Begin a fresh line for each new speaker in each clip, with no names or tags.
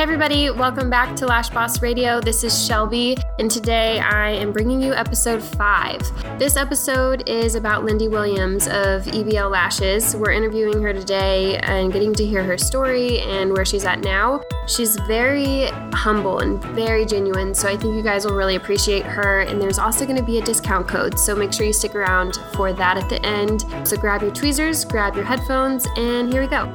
Hey, everybody, welcome back to Lash Boss Radio. This is Shelby, and today I am bringing you episode five. This episode is about Lindy Williams of EBL Lashes. We're interviewing her today and getting to hear her story and where she's at now. She's very humble and very genuine, so I think you guys will really appreciate her. And there's also going to be a discount code, so make sure you stick around for that at the end. So grab your tweezers, grab your headphones, and here we go.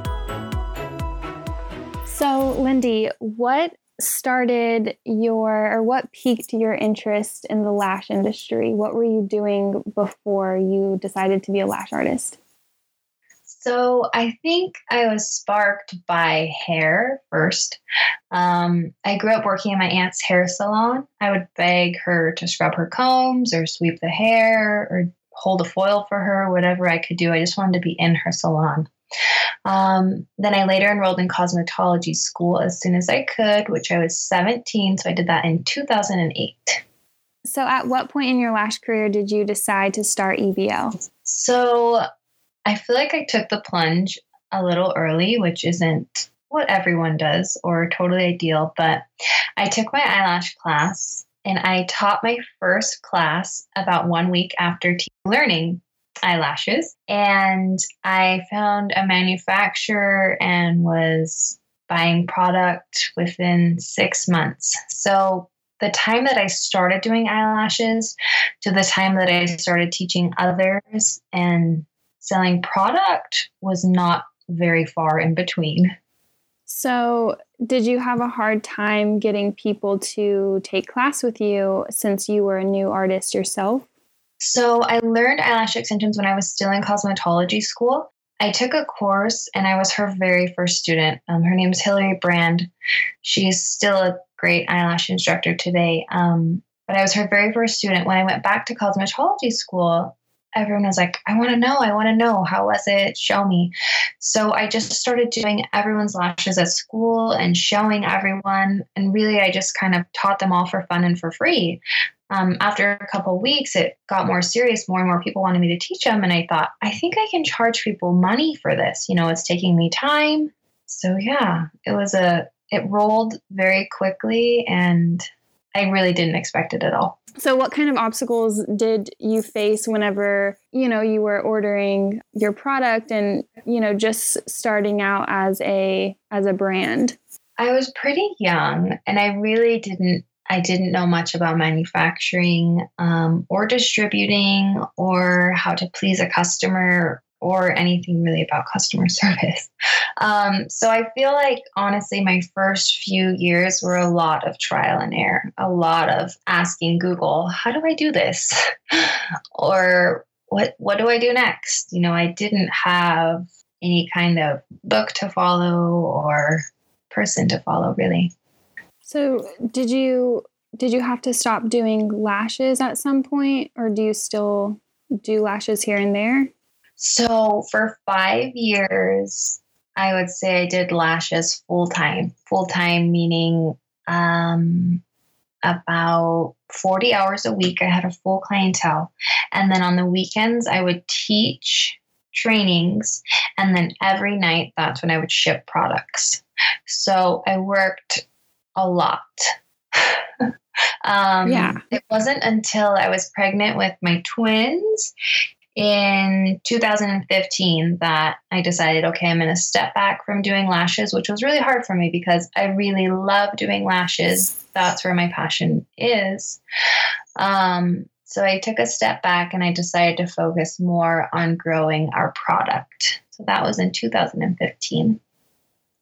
So, Lindy, what started your or what piqued your interest in the lash industry? What were you doing before you decided to be a lash artist?
So I think I was sparked by hair first. Um, I grew up working in my aunt's hair salon. I would beg her to scrub her combs or sweep the hair or hold a foil for her, whatever I could do. I just wanted to be in her salon. Um, then I later enrolled in cosmetology school as soon as I could, which I was 17. So I did that in 2008.
So, at what point in your lash career did you decide to start EBL?
So, I feel like I took the plunge a little early, which isn't what everyone does or totally ideal, but I took my eyelash class and I taught my first class about one week after t- learning eyelashes. And I found a manufacturer and was buying product within six months. So the time that I started doing eyelashes to the time that I started teaching others and selling product was not very far in between.
So, did you have a hard time getting people to take class with you since you were a new artist yourself?
So I learned eyelash extensions when I was still in cosmetology school. I took a course and I was her very first student. Um, her name is Hillary Brand. She's still a great eyelash instructor today. Um, but I was her very first student. When I went back to cosmetology school, everyone was like, I want to know, I want to know. How was it? Show me. So I just started doing everyone's lashes at school and showing everyone. And really, I just kind of taught them all for fun and for free um, after a couple weeks, it got more serious. More and more people wanted me to teach them. And I thought, I think I can charge people money for this. You know, it's taking me time. So, yeah, it was a, it rolled very quickly and I really didn't expect it at all.
So what kind of obstacles did you face whenever, you know, you were ordering your product and, you know, just starting out as a as a brand?
I was pretty young and I really didn't I didn't know much about manufacturing um, or distributing or how to please a customer or anything really about customer service. Um, so I feel like honestly, my first few years were a lot of trial and error, a lot of asking Google, how do I do this? or what what do I do next? You know, I didn't have any kind of book to follow or person to follow really.
So, did you did you have to stop doing lashes at some point or do you still do lashes here and there?
So, for 5 years, I would say I did lashes full time. Full time meaning um about 40 hours a week. I had a full clientele. And then on the weekends, I would teach trainings. And then every night, that's when I would ship products. So I worked a lot. um, yeah. It wasn't until I was pregnant with my twins in 2015 that I decided, okay, I'm going to step back from doing lashes, which was really hard for me because I really love doing lashes. That's where my passion is. Um, so I took a step back and I decided to focus more on growing our product. So that was in 2015.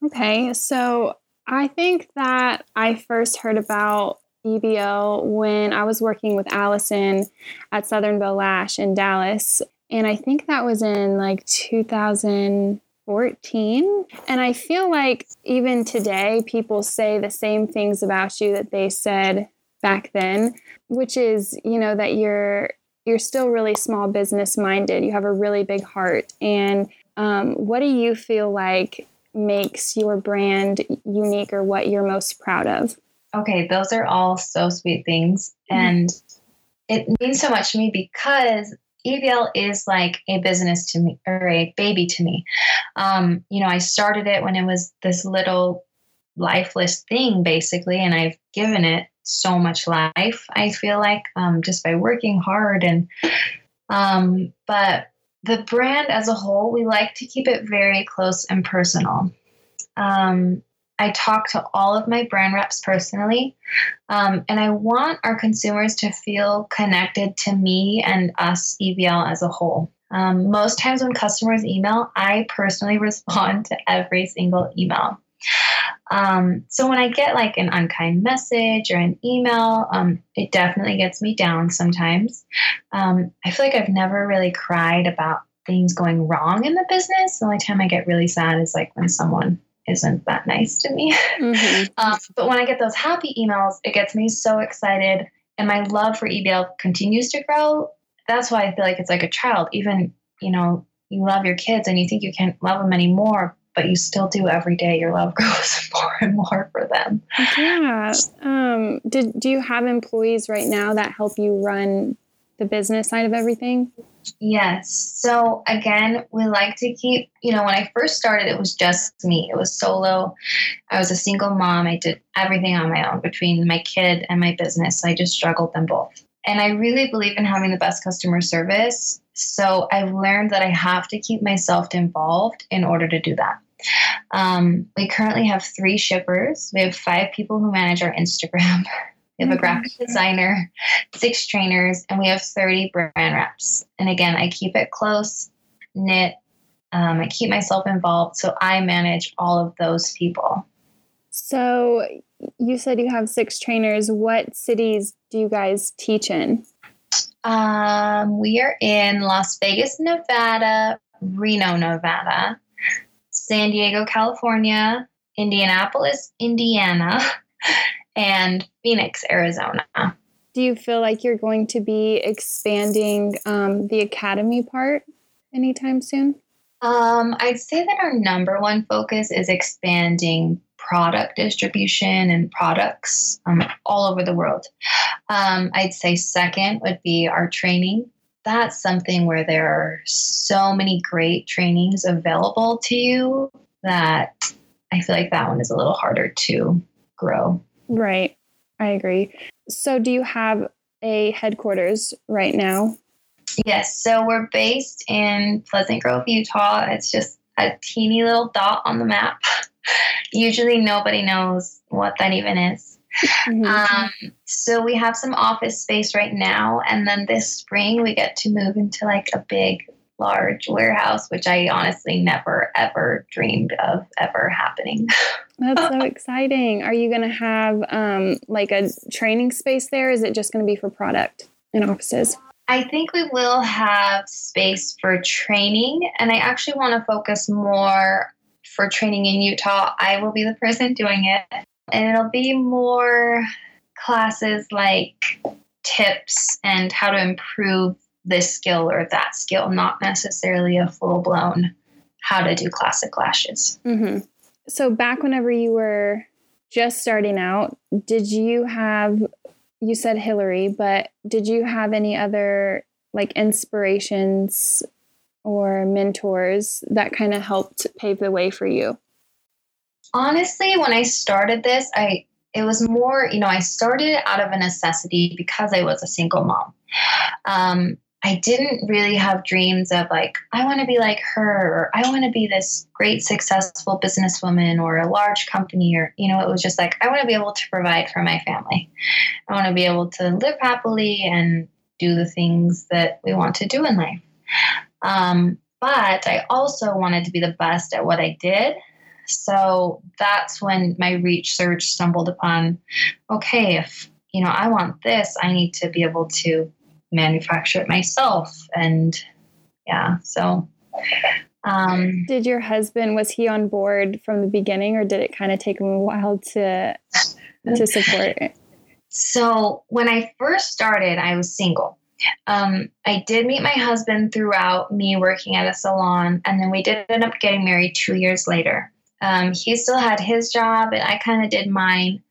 Okay, so I think that I first heard about EBL when I was working with Allison at Southern Belle Lash in Dallas. And I think that was in like 2014. And I feel like even today, people say the same things about you that they said back then, which is, you know, that you're you're still really small business minded. You have a really big heart. And um, what do you feel like makes your brand unique or what you're most proud of?
Okay, those are all so sweet things. Mm-hmm. And it means so much to me because EBL is like a business to me or a baby to me. Um, you know, I started it when it was this little lifeless thing basically, and I've given it so much life. I feel like um, just by working hard and um, but the brand as a whole, we like to keep it very close and personal. Um, I talk to all of my brand reps personally, um, and I want our consumers to feel connected to me and us, EBL, as a whole. Um, most times when customers email, I personally respond to every single email. Um, so when I get like an unkind message or an email, um, it definitely gets me down sometimes. Um, I feel like I've never really cried about things going wrong in the business. The only time I get really sad is like when someone isn't that nice to me. Mm-hmm. um, but when I get those happy emails, it gets me so excited. And my love for EBL continues to grow. That's why I feel like it's like a child. Even, you know, you love your kids and you think you can't love them anymore, but you still do every day. Your love grows more and more for them.
Yeah. Um, did, do you have employees right now that help you run the business side of everything?
Yes. So again, we like to keep, you know, when I first started, it was just me. It was solo. I was a single mom. I did everything on my own between my kid and my business. I just struggled them both. And I really believe in having the best customer service. So I've learned that I have to keep myself involved in order to do that. Um, we currently have three shippers. We have five people who manage our Instagram. We have a graphic designer, six trainers, and we have 30 brand reps. And again, I keep it close, knit. Um, I keep myself involved. So I manage all of those people.
So you said you have six trainers. What cities do you guys teach in?
Um, we are in Las Vegas, Nevada, Reno, Nevada, San Diego, California, Indianapolis, Indiana, and Phoenix, Arizona.
Do you feel like you're going to be expanding um, the academy part anytime soon?
Um, I'd say that our number one focus is expanding product distribution and products um, all over the world. Um, I'd say second would be our training. That's something where there are so many great trainings available to you that I feel like that one is a little harder to grow.
Right. I agree. So, do you have a headquarters right now?
Yes. So, we're based in Pleasant Grove, Utah. It's just a teeny little dot on the map. Usually, nobody knows what that even is. Mm-hmm. Um, so, we have some office space right now. And then this spring, we get to move into like a big large warehouse, which I honestly never ever dreamed of ever happening.
That's so exciting. Are you going to have um, like a training space there? Is it just going to be for product and offices?
I think we will have space for training, and I actually want to focus more for training in Utah. I will be the person doing it, and it'll be more classes like tips and how to improve this skill or that skill, not necessarily a full blown how to do classic lashes.
Mm-hmm. So, back whenever you were just starting out, did you have, you said Hillary, but did you have any other like inspirations or mentors that kind of helped pave the way for you?
Honestly, when I started this, I it was more, you know, I started out of a necessity because I was a single mom. Um, I didn't really have dreams of like, I want to be like her, or I want to be this great, successful businesswoman or a large company, or, you know, it was just like, I want to be able to provide for my family. I want to be able to live happily and do the things that we want to do in life. Um, but I also wanted to be the best at what I did. So that's when my reach search stumbled upon okay, if, you know, I want this, I need to be able to manufacture it myself. And yeah, so.
Um, did your husband was he on board from the beginning, or did it kind of take him a while to to support it?
So when I first started, I was single. Um, I did meet my husband throughout me working at a salon, and then we did end up getting married two years later. Um, he still had his job, and I kind of did mine.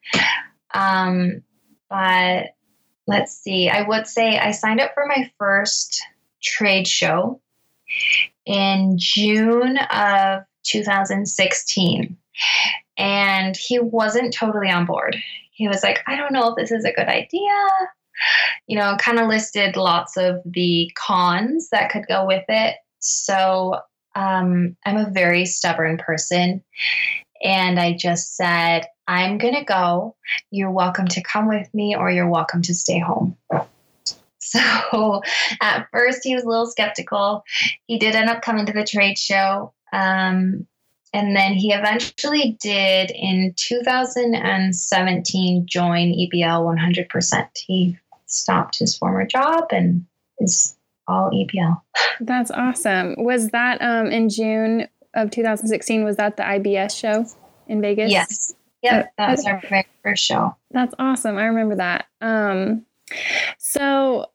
Um, but let's see, I would say I signed up for my first trade show in June of 2016. And and he wasn't totally on board. He was like, I don't know if this is a good idea. You know, kind of listed lots of the cons that could go with it. So um, I'm a very stubborn person. And I just said, I'm going to go. You're welcome to come with me or you're welcome to stay home. So at first, he was a little skeptical. He did end up coming to the trade show. Um, and then he eventually did in 2017 join EBL 100%. He stopped his former job and is all EBL.
That's awesome. Was that um, in June of 2016? Was that the IBS show in Vegas?
Yes. Yep. That was our very first show.
That's awesome. I remember that. Um, so,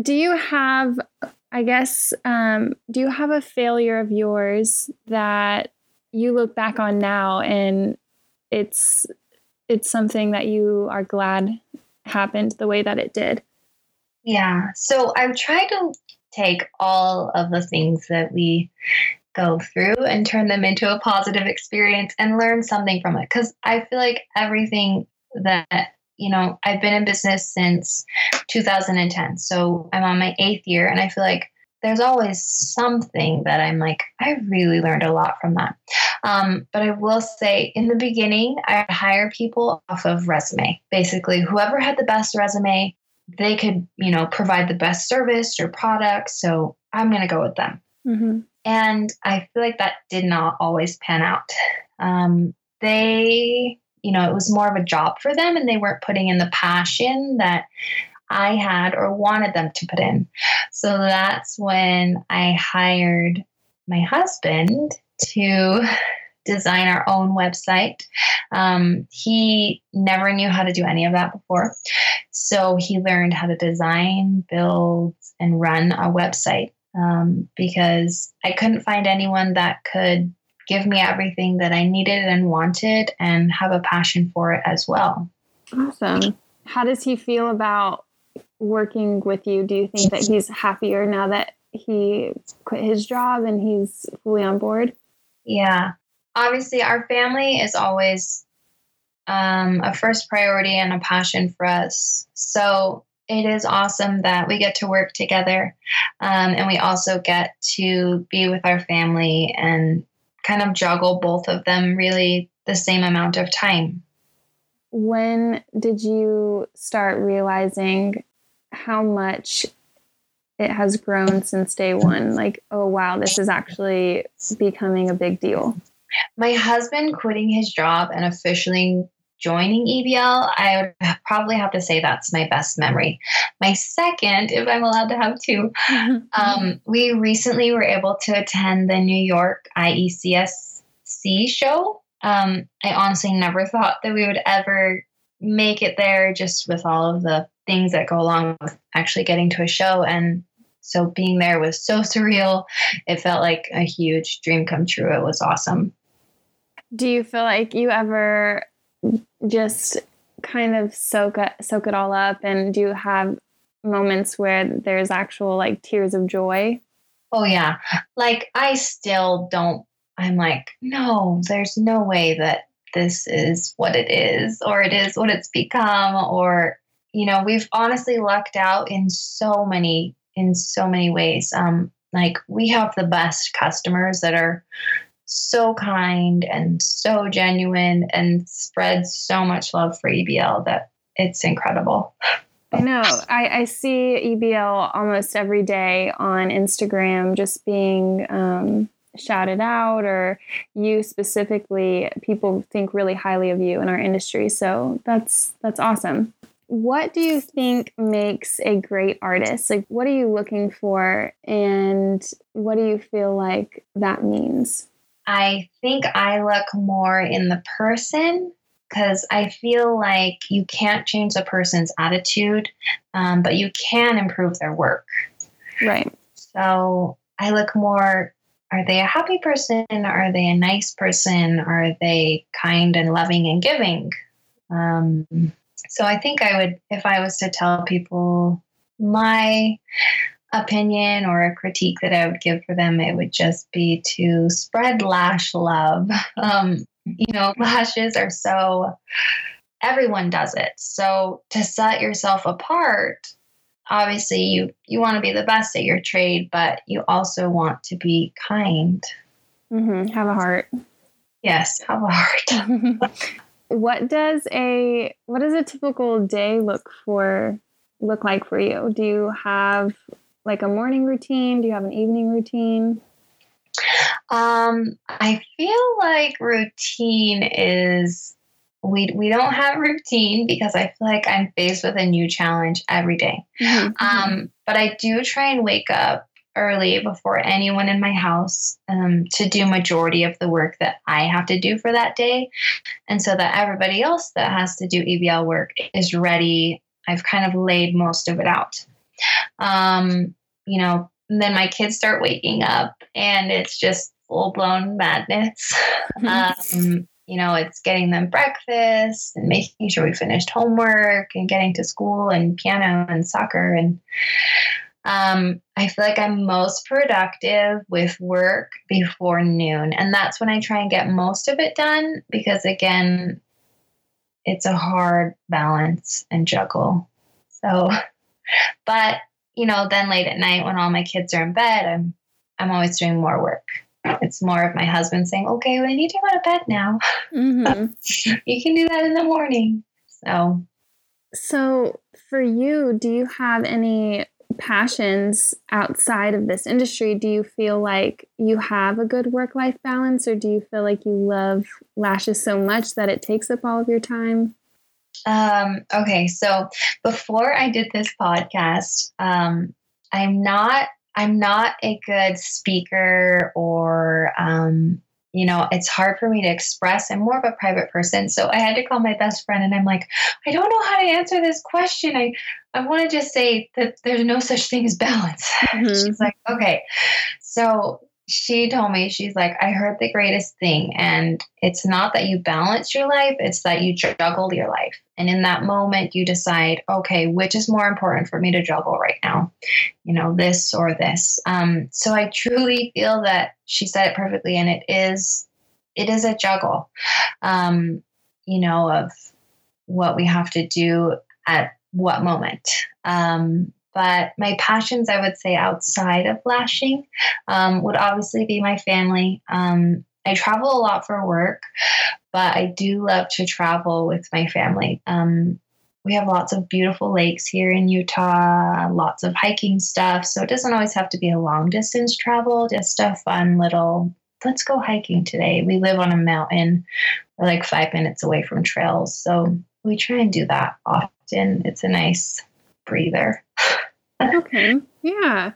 do you have, I guess, um, do you have a failure of yours that you look back on now and it's it's something that you are glad happened the way that it did?
Yeah. So I've tried to take all of the things that we go through and turn them into a positive experience and learn something from it. Because I feel like everything that, you know, I've been in business since 2010. So I'm on my eighth year, and I feel like there's always something that I'm like, I really learned a lot from that. Um, but I will say, in the beginning, I hire people off of resume. Basically, whoever had the best resume, they could, you know, provide the best service or product. So I'm going to go with them. Mm-hmm. And I feel like that did not always pan out. Um, they, you know, it was more of a job for them and they weren't putting in the passion that I had or wanted them to put in. So that's when I hired my husband to design our own website. Um, he never knew how to do any of that before. So he learned how to design, build, and run a website um, because I couldn't find anyone that could give me everything that I needed and wanted and have a passion for it as well.
Awesome. How does he feel about working with you? Do you think that he's happier now that he quit his job and he's fully on board?
Yeah. Obviously, our family is always um, a first priority and a passion for us. So it is awesome that we get to work together um, and we also get to be with our family and kind of juggle both of them really the same amount of time.
When did you start realizing how much it has grown since day one. Like, oh, wow, this is actually becoming a big deal.
My husband quitting his job and officially joining EBL, I would probably have to say that's my best memory. My second, if I'm allowed to have two, um, we recently were able to attend the New York IECSC show. Um, I honestly never thought that we would ever make it there just with all of the things that go along with actually getting to a show. And so being there was so surreal. It felt like a huge dream come true. It was awesome.
Do you feel like you ever just kind of soak it, soak it all up and do you have moments where there's actual like tears of joy?
Oh yeah. Like I still don't I'm like, no, there's no way that this is what it is or it is what it's become or you know, we've honestly lucked out in so many in so many ways. Um, like we have the best customers that are so kind and so genuine and spread so much love for EBL that it's incredible.
I know. I, I see EBL almost every day on Instagram, just being um, shouted out, or you specifically. People think really highly of you in our industry, so that's that's awesome. What do you think makes a great artist? Like, what are you looking for, and what do you feel like that means?
I think I look more in the person because I feel like you can't change a person's attitude, um, but you can improve their work.
Right.
So I look more are they a happy person? Are they a nice person? Are they kind and loving and giving? Um, so I think I would, if I was to tell people my opinion or a critique that I would give for them, it would just be to spread lash love. Um, you know, lashes are so, everyone does it. So to set yourself apart, obviously you you want to be the best at your trade, but you also want to be kind.
Mm-hmm. Have a heart.
Yes, have a heart.
what does a what does a typical day look for look like for you? Do you have like a morning routine? Do you have an evening routine?
Um, I feel like routine is we we don't have routine because I feel like I'm faced with a new challenge every day. Mm-hmm. Um, but I do try and wake up early before anyone in my house um, to do majority of the work that I have to do for that day, and so that everybody else that has to do EBL work is ready. I've kind of laid most of it out. Um, you know, then my kids start waking up, and it's just full blown madness. Um, you know, it's getting them breakfast and making sure we finished homework and getting to school and piano and soccer. And um, I feel like I'm most productive with work before noon. And that's when I try and get most of it done because, again, it's a hard balance and juggle. So, but, you know, then late at night when all my kids are in bed, I'm, I'm always doing more work. It's more of my husband saying, okay, well, I need to go to bed now. Mm-hmm. you can do that in the morning. So,
so for you, do you have any passions outside of this industry? Do you feel like you have a good work life balance, or do you feel like you love lashes so much that it takes up all of your time?
Um, okay, so before I did this podcast, um, I'm not I'm not a good speaker or um, you know, it's hard for me to express. I'm more of a private person. So I had to call my best friend and I'm like, I don't know how to answer this question. I, I want to just say that there's no such thing as balance. Mm-hmm. She's like, okay. So she told me, she's like, I heard the greatest thing. And it's not that you balance your life, it's that you juggle your life. And in that moment, you decide, okay, which is more important for me to juggle right now? You know, this or this. Um, so I truly feel that she said it perfectly. And it is, it is a juggle, um, you know, of what we have to do at what moment. Um, but my passions, I would say, outside of lashing, um, would obviously be my family. Um, I travel a lot for work, but I do love to travel with my family. Um, we have lots of beautiful lakes here in Utah, lots of hiking stuff. So it doesn't always have to be a long distance travel, just a fun little, let's go hiking today. We live on a mountain, we're like five minutes away from trails. So we try and do that often. It's a nice breather
okay. Yeah.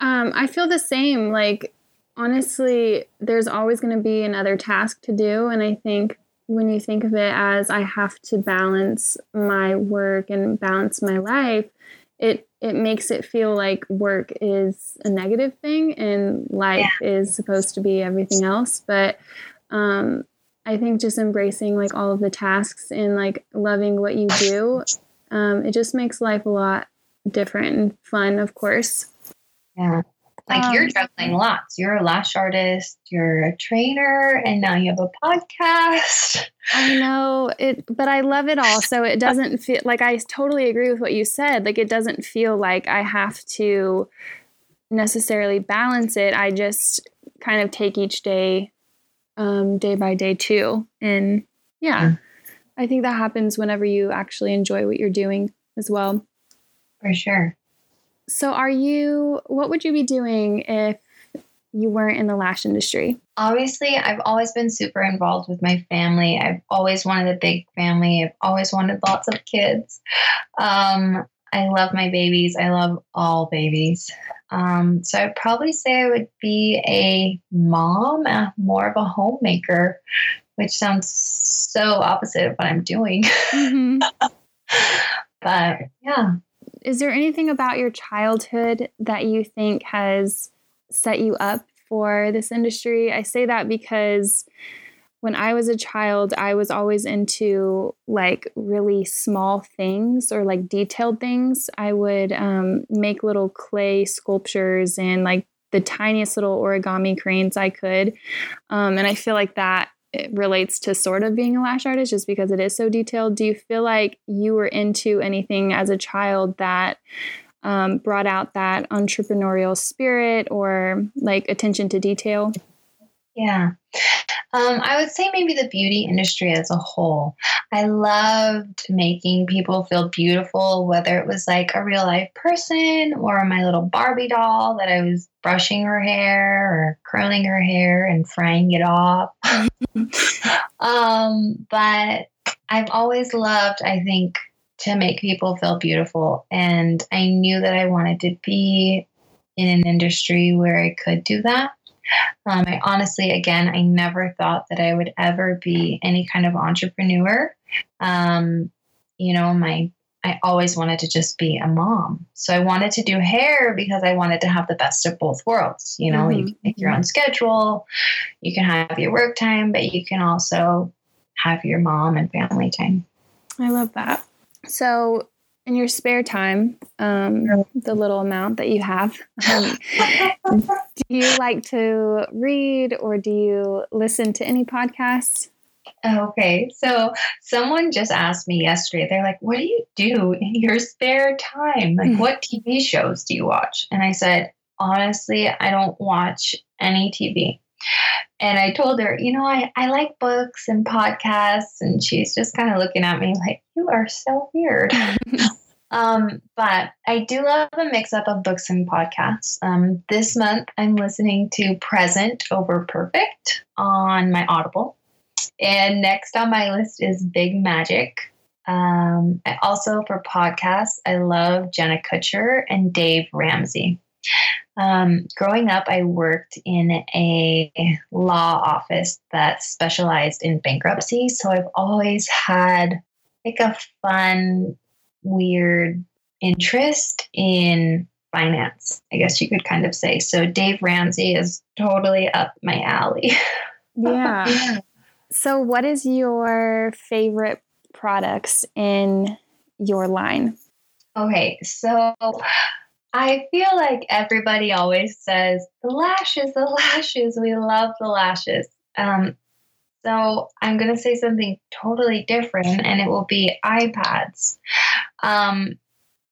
Um, I feel the same. Like, honestly, there's always going to be another task to do. And I think when you think of it as I have to balance my work and balance my life, it it makes it feel like work is a negative thing and life yeah. is supposed to be everything else. But um, I think just embracing like all of the tasks and like loving what you do, um, it just makes life a lot different and fun, of course.
Yeah. Like um, you're juggling lots. You're a lash artist, you're a trainer, and now you have a podcast.
I know it, but I love it all. So it doesn't feel like I totally agree with what you said. Like it doesn't feel like I have to necessarily balance it. I just kind of take each day, um, day by day too. And yeah, mm. I think that happens whenever you actually enjoy what you're doing as well.
For sure.
So, are you, what would you be doing if you weren't in the lash industry?
Obviously, I've always been super involved with my family. I've always wanted a big family. I've always wanted lots of kids. Um, I love my babies. I love all babies. Um, so I'd probably say I would be a mom, uh, more of a homemaker, which sounds so opposite of what I'm doing. Mm-hmm. but yeah
is there anything about your childhood that you think has set you up for this industry? I say that because when I was a child, I was always into like really small things or like detailed things. I would um, make little clay sculptures and like the tiniest little origami cranes I could. Um, and I feel like that it relates to sort of being a lash artist just because it is so detailed. Do you feel like you were into anything as a child that um, brought out that entrepreneurial spirit or like attention to detail?
Yeah. Um, I would say maybe the beauty industry as a whole. I loved making people feel beautiful, whether it was like a real life person or my little Barbie doll that I was brushing her hair or curling her hair and frying it off. um, but I've always loved, I think, to make people feel beautiful. And I knew that I wanted to be in an industry where I could do that. Um, I honestly, again, I never thought that I would ever be any kind of entrepreneur. Um, you know, my I always wanted to just be a mom. So I wanted to do hair because I wanted to have the best of both worlds. You know, mm-hmm. you can make your own schedule, you can have your work time, but you can also have your mom and family time.
I love that. So in your spare time, um, the little amount that you have, um, do you like to read or do you listen to any podcasts?
Okay, so someone just asked me yesterday, they're like, What do you do in your spare time? Like, what TV shows do you watch? And I said, Honestly, I don't watch any TV. And I told her, you know, I, I like books and podcasts. And she's just kind of looking at me like, you are so weird. um, but I do love a mix up of books and podcasts. Um, this month, I'm listening to Present Over Perfect on my Audible. And next on my list is Big Magic. Um, I also, for podcasts, I love Jenna Kutcher and Dave Ramsey. Um, growing up, I worked in a law office that specialized in bankruptcy. So I've always had like a fun, weird interest in finance, I guess you could kind of say. So Dave Ramsey is totally up my alley.
yeah. So, what is your favorite products in your line?
Okay, so I feel like everybody always says the lashes, the lashes. We love the lashes. Um, so I'm going to say something totally different, and it will be eye pads. Um,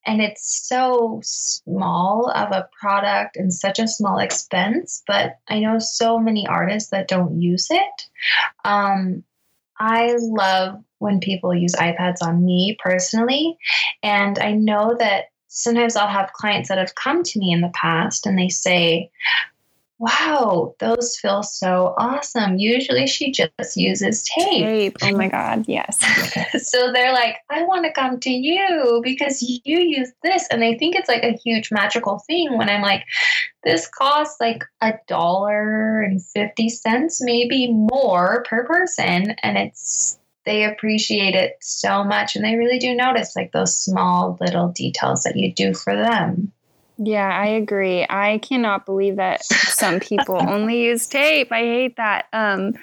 and it's so small of a product and such a small expense, but I know so many artists that don't use it. Um, I love when people use eye pads on me personally, and I know that sometimes I'll have clients that have come to me in the past and they say, Wow, those feel so awesome. Usually she just uses tape.
Tape. Oh my God. Yes.
so they're like, I want to come to you because you use this. And they think it's like a huge magical thing when I'm like, this costs like a dollar and 50 cents, maybe more per person. And it's they appreciate it so much and they really do notice like those small little details that you do for them.
Yeah, I agree. I cannot believe that some people only use tape. I hate that. Um,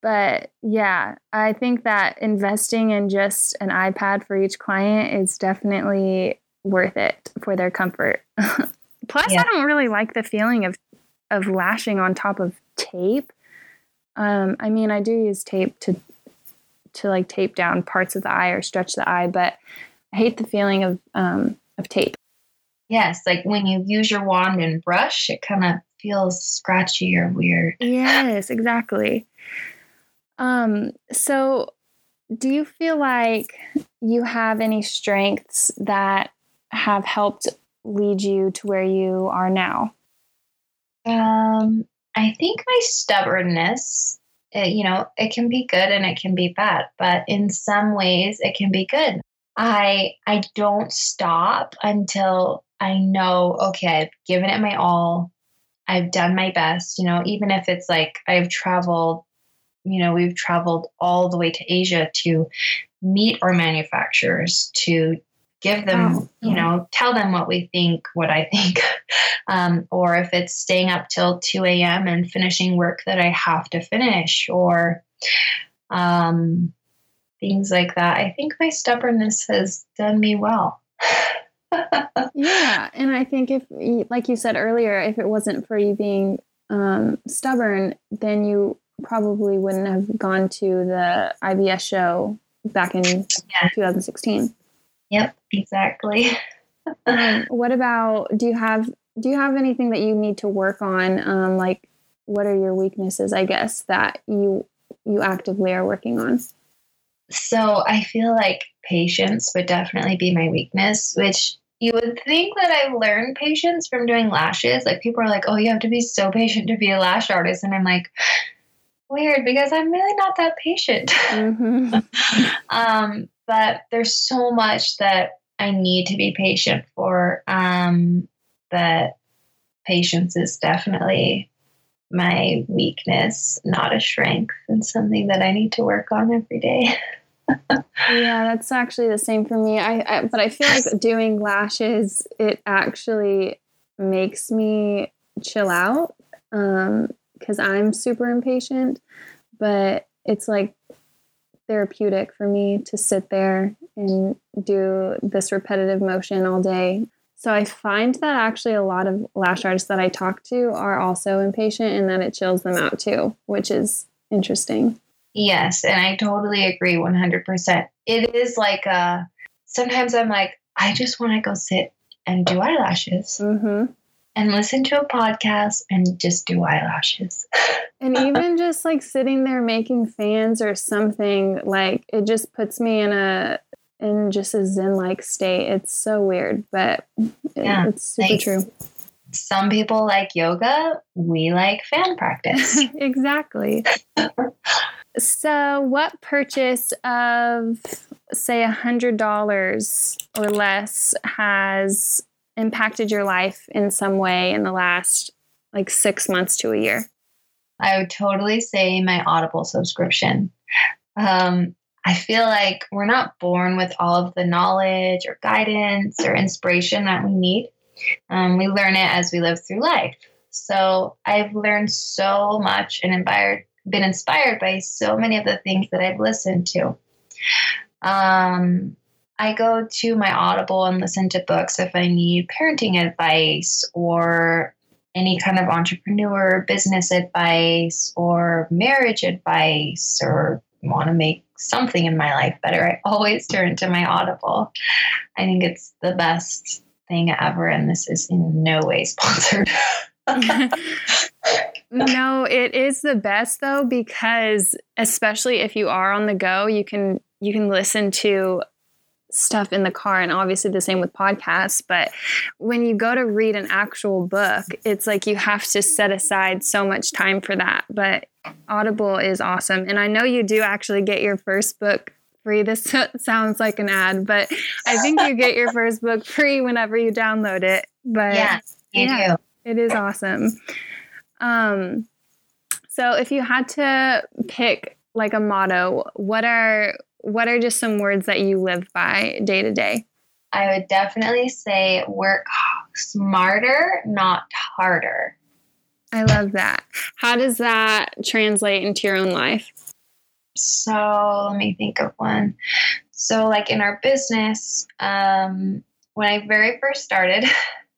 but yeah, I think that investing in just an eye pad for each client is definitely worth it for their comfort. Plus, yeah. I don't really like the feeling of of lashing on top of tape. Um, I mean, I do use tape to to like tape down parts of the eye or stretch the eye, but I hate the feeling of um, of tape.
Yes, like when you use your wand and brush, it kind of feels scratchy or weird.
Yes, exactly. Um, so do you feel like you have any strengths that have helped lead you to where you are now?
Um, I think my stubbornness it, you know, it can be good and it can be bad, but in some ways it can be good. I I don't stop until I know, okay, I've given it my all. I've done my best, you know, even if it's like I've traveled, you know, we've traveled all the way to Asia to meet our manufacturers, to give them, oh, you know, tell them what we think, what I think. Um, or if it's staying up till 2 a.m. and finishing work that I have to finish, or um, things like that. I think my stubbornness has done me well.
yeah. And I think if, like you said earlier, if it wasn't for you being um, stubborn, then you probably wouldn't have gone to the IBS show back in yeah. 2016.
Yep, exactly.
um, what about do you have do you have anything that you need to work on? Um, like, what are your weaknesses? I guess that you you actively are working on.
So I feel like patience would definitely be my weakness, which you would think that I've learned patience from doing lashes. Like people are like, "Oh, you have to be so patient to be a lash artist," and I'm like, weird because I'm really not that patient. Mm-hmm. um, but there's so much that I need to be patient for. Um, that patience is definitely my weakness, not a strength, and something that I need to work on every day.
yeah, that's actually the same for me. I, I but I feel like doing lashes it actually makes me chill out um because I'm super impatient, but it's like therapeutic for me to sit there and do this repetitive motion all day. So I find that actually a lot of lash artists that I talk to are also impatient and that it chills them out too, which is interesting.
Yes, and I totally agree 100%. It is like uh sometimes I'm like I just want to go sit and do eyelashes. Mm-hmm and listen to a podcast and just do eyelashes.
and even just like sitting there making fans or something, like it just puts me in a in just a zen like state. It's so weird, but yeah, it's super like, true.
Some people like yoga, we like fan practice.
exactly. so, what purchase of say a hundred dollars or less has impacted your life in some way in the last like six months to a year?
I would totally say my Audible subscription. Um, I feel like we're not born with all of the knowledge or guidance or inspiration that we need. Um, we learn it as we live through life. So I've learned so much and inspired, been inspired by so many of the things that I've listened to. Um, I go to my Audible and listen to books if I need parenting advice or any kind of entrepreneur business advice or marriage advice or want to make something in my life better. I always turn to my Audible. I think it's the best thing ever, and this is in no way sponsored.
no, it is the best though because especially if you are on the go, you can you can listen to stuff in the car and obviously the same with podcasts but when you go to read an actual book it's like you have to set aside so much time for that but audible is awesome and i know you do actually get your first book free. This sounds like an ad but i think you get your first book free whenever you download it but
yeah, yeah
it is awesome. Um so if you had to pick like a motto what are what are just some words that you live by day to day?
I would definitely say work smarter, not harder.
I love that. How does that translate into your own life?
So let me think of one. So, like in our business, um, when I very first started,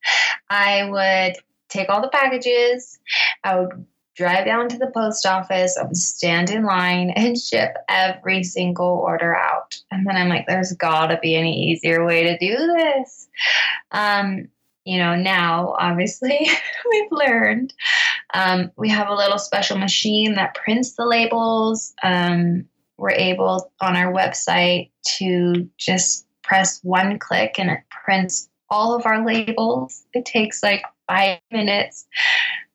I would take all the packages, I would drive down to the post office, I would stand in line and ship every single order out. And then I'm like, there's gotta be any easier way to do this. Um, you know, now obviously we've learned. Um, we have a little special machine that prints the labels. Um, we're able on our website to just press one click and it prints all of our labels. It takes like five minutes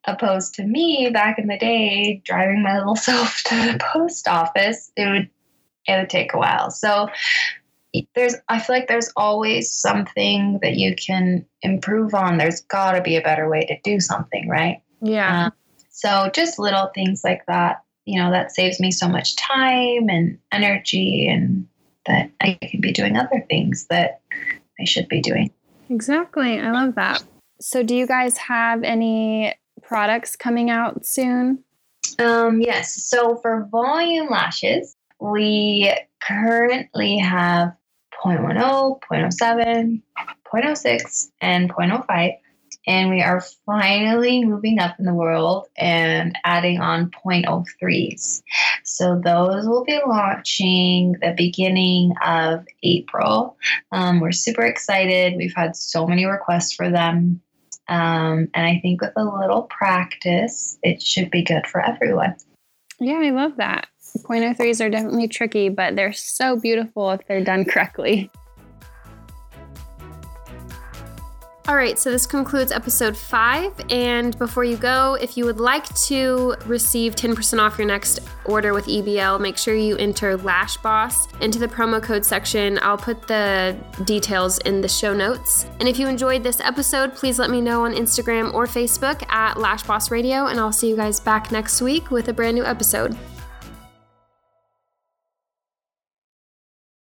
opposed to me back in the day driving my little self to the post office it would it would take a while. So there's i feel like there's always something that you can improve on. There's got to be a better way to do something right?
Yeah.
Um, so just little things like that you know that saves me so much time and energy and that i can be doing other things that i should be doing.
Exactly. I love that. So do you guys have any products coming out soon?
Um, yes. So for volume lashes, we currently have 0.10, 0.07, 0.06, and 0.05. and we are finally moving up in the world and adding on 0.03s. So those will be launching the beginning of April. Um, we're super excited. We've had so many requests for them. Um, and I think with a little practice, it should be good for everyone.
Yeah, I love that. 0.03s are definitely tricky, but they're so beautiful if they're done correctly.
All right, so this concludes episode five. And before you go, if you would like to receive 10% off your next order with EBL, make sure you enter Lash Boss into the promo code section. I'll put the details in the show notes. And if you enjoyed this episode, please let me know on Instagram or Facebook at Lash Boss Radio, and I'll see you guys back next week with a brand new episode.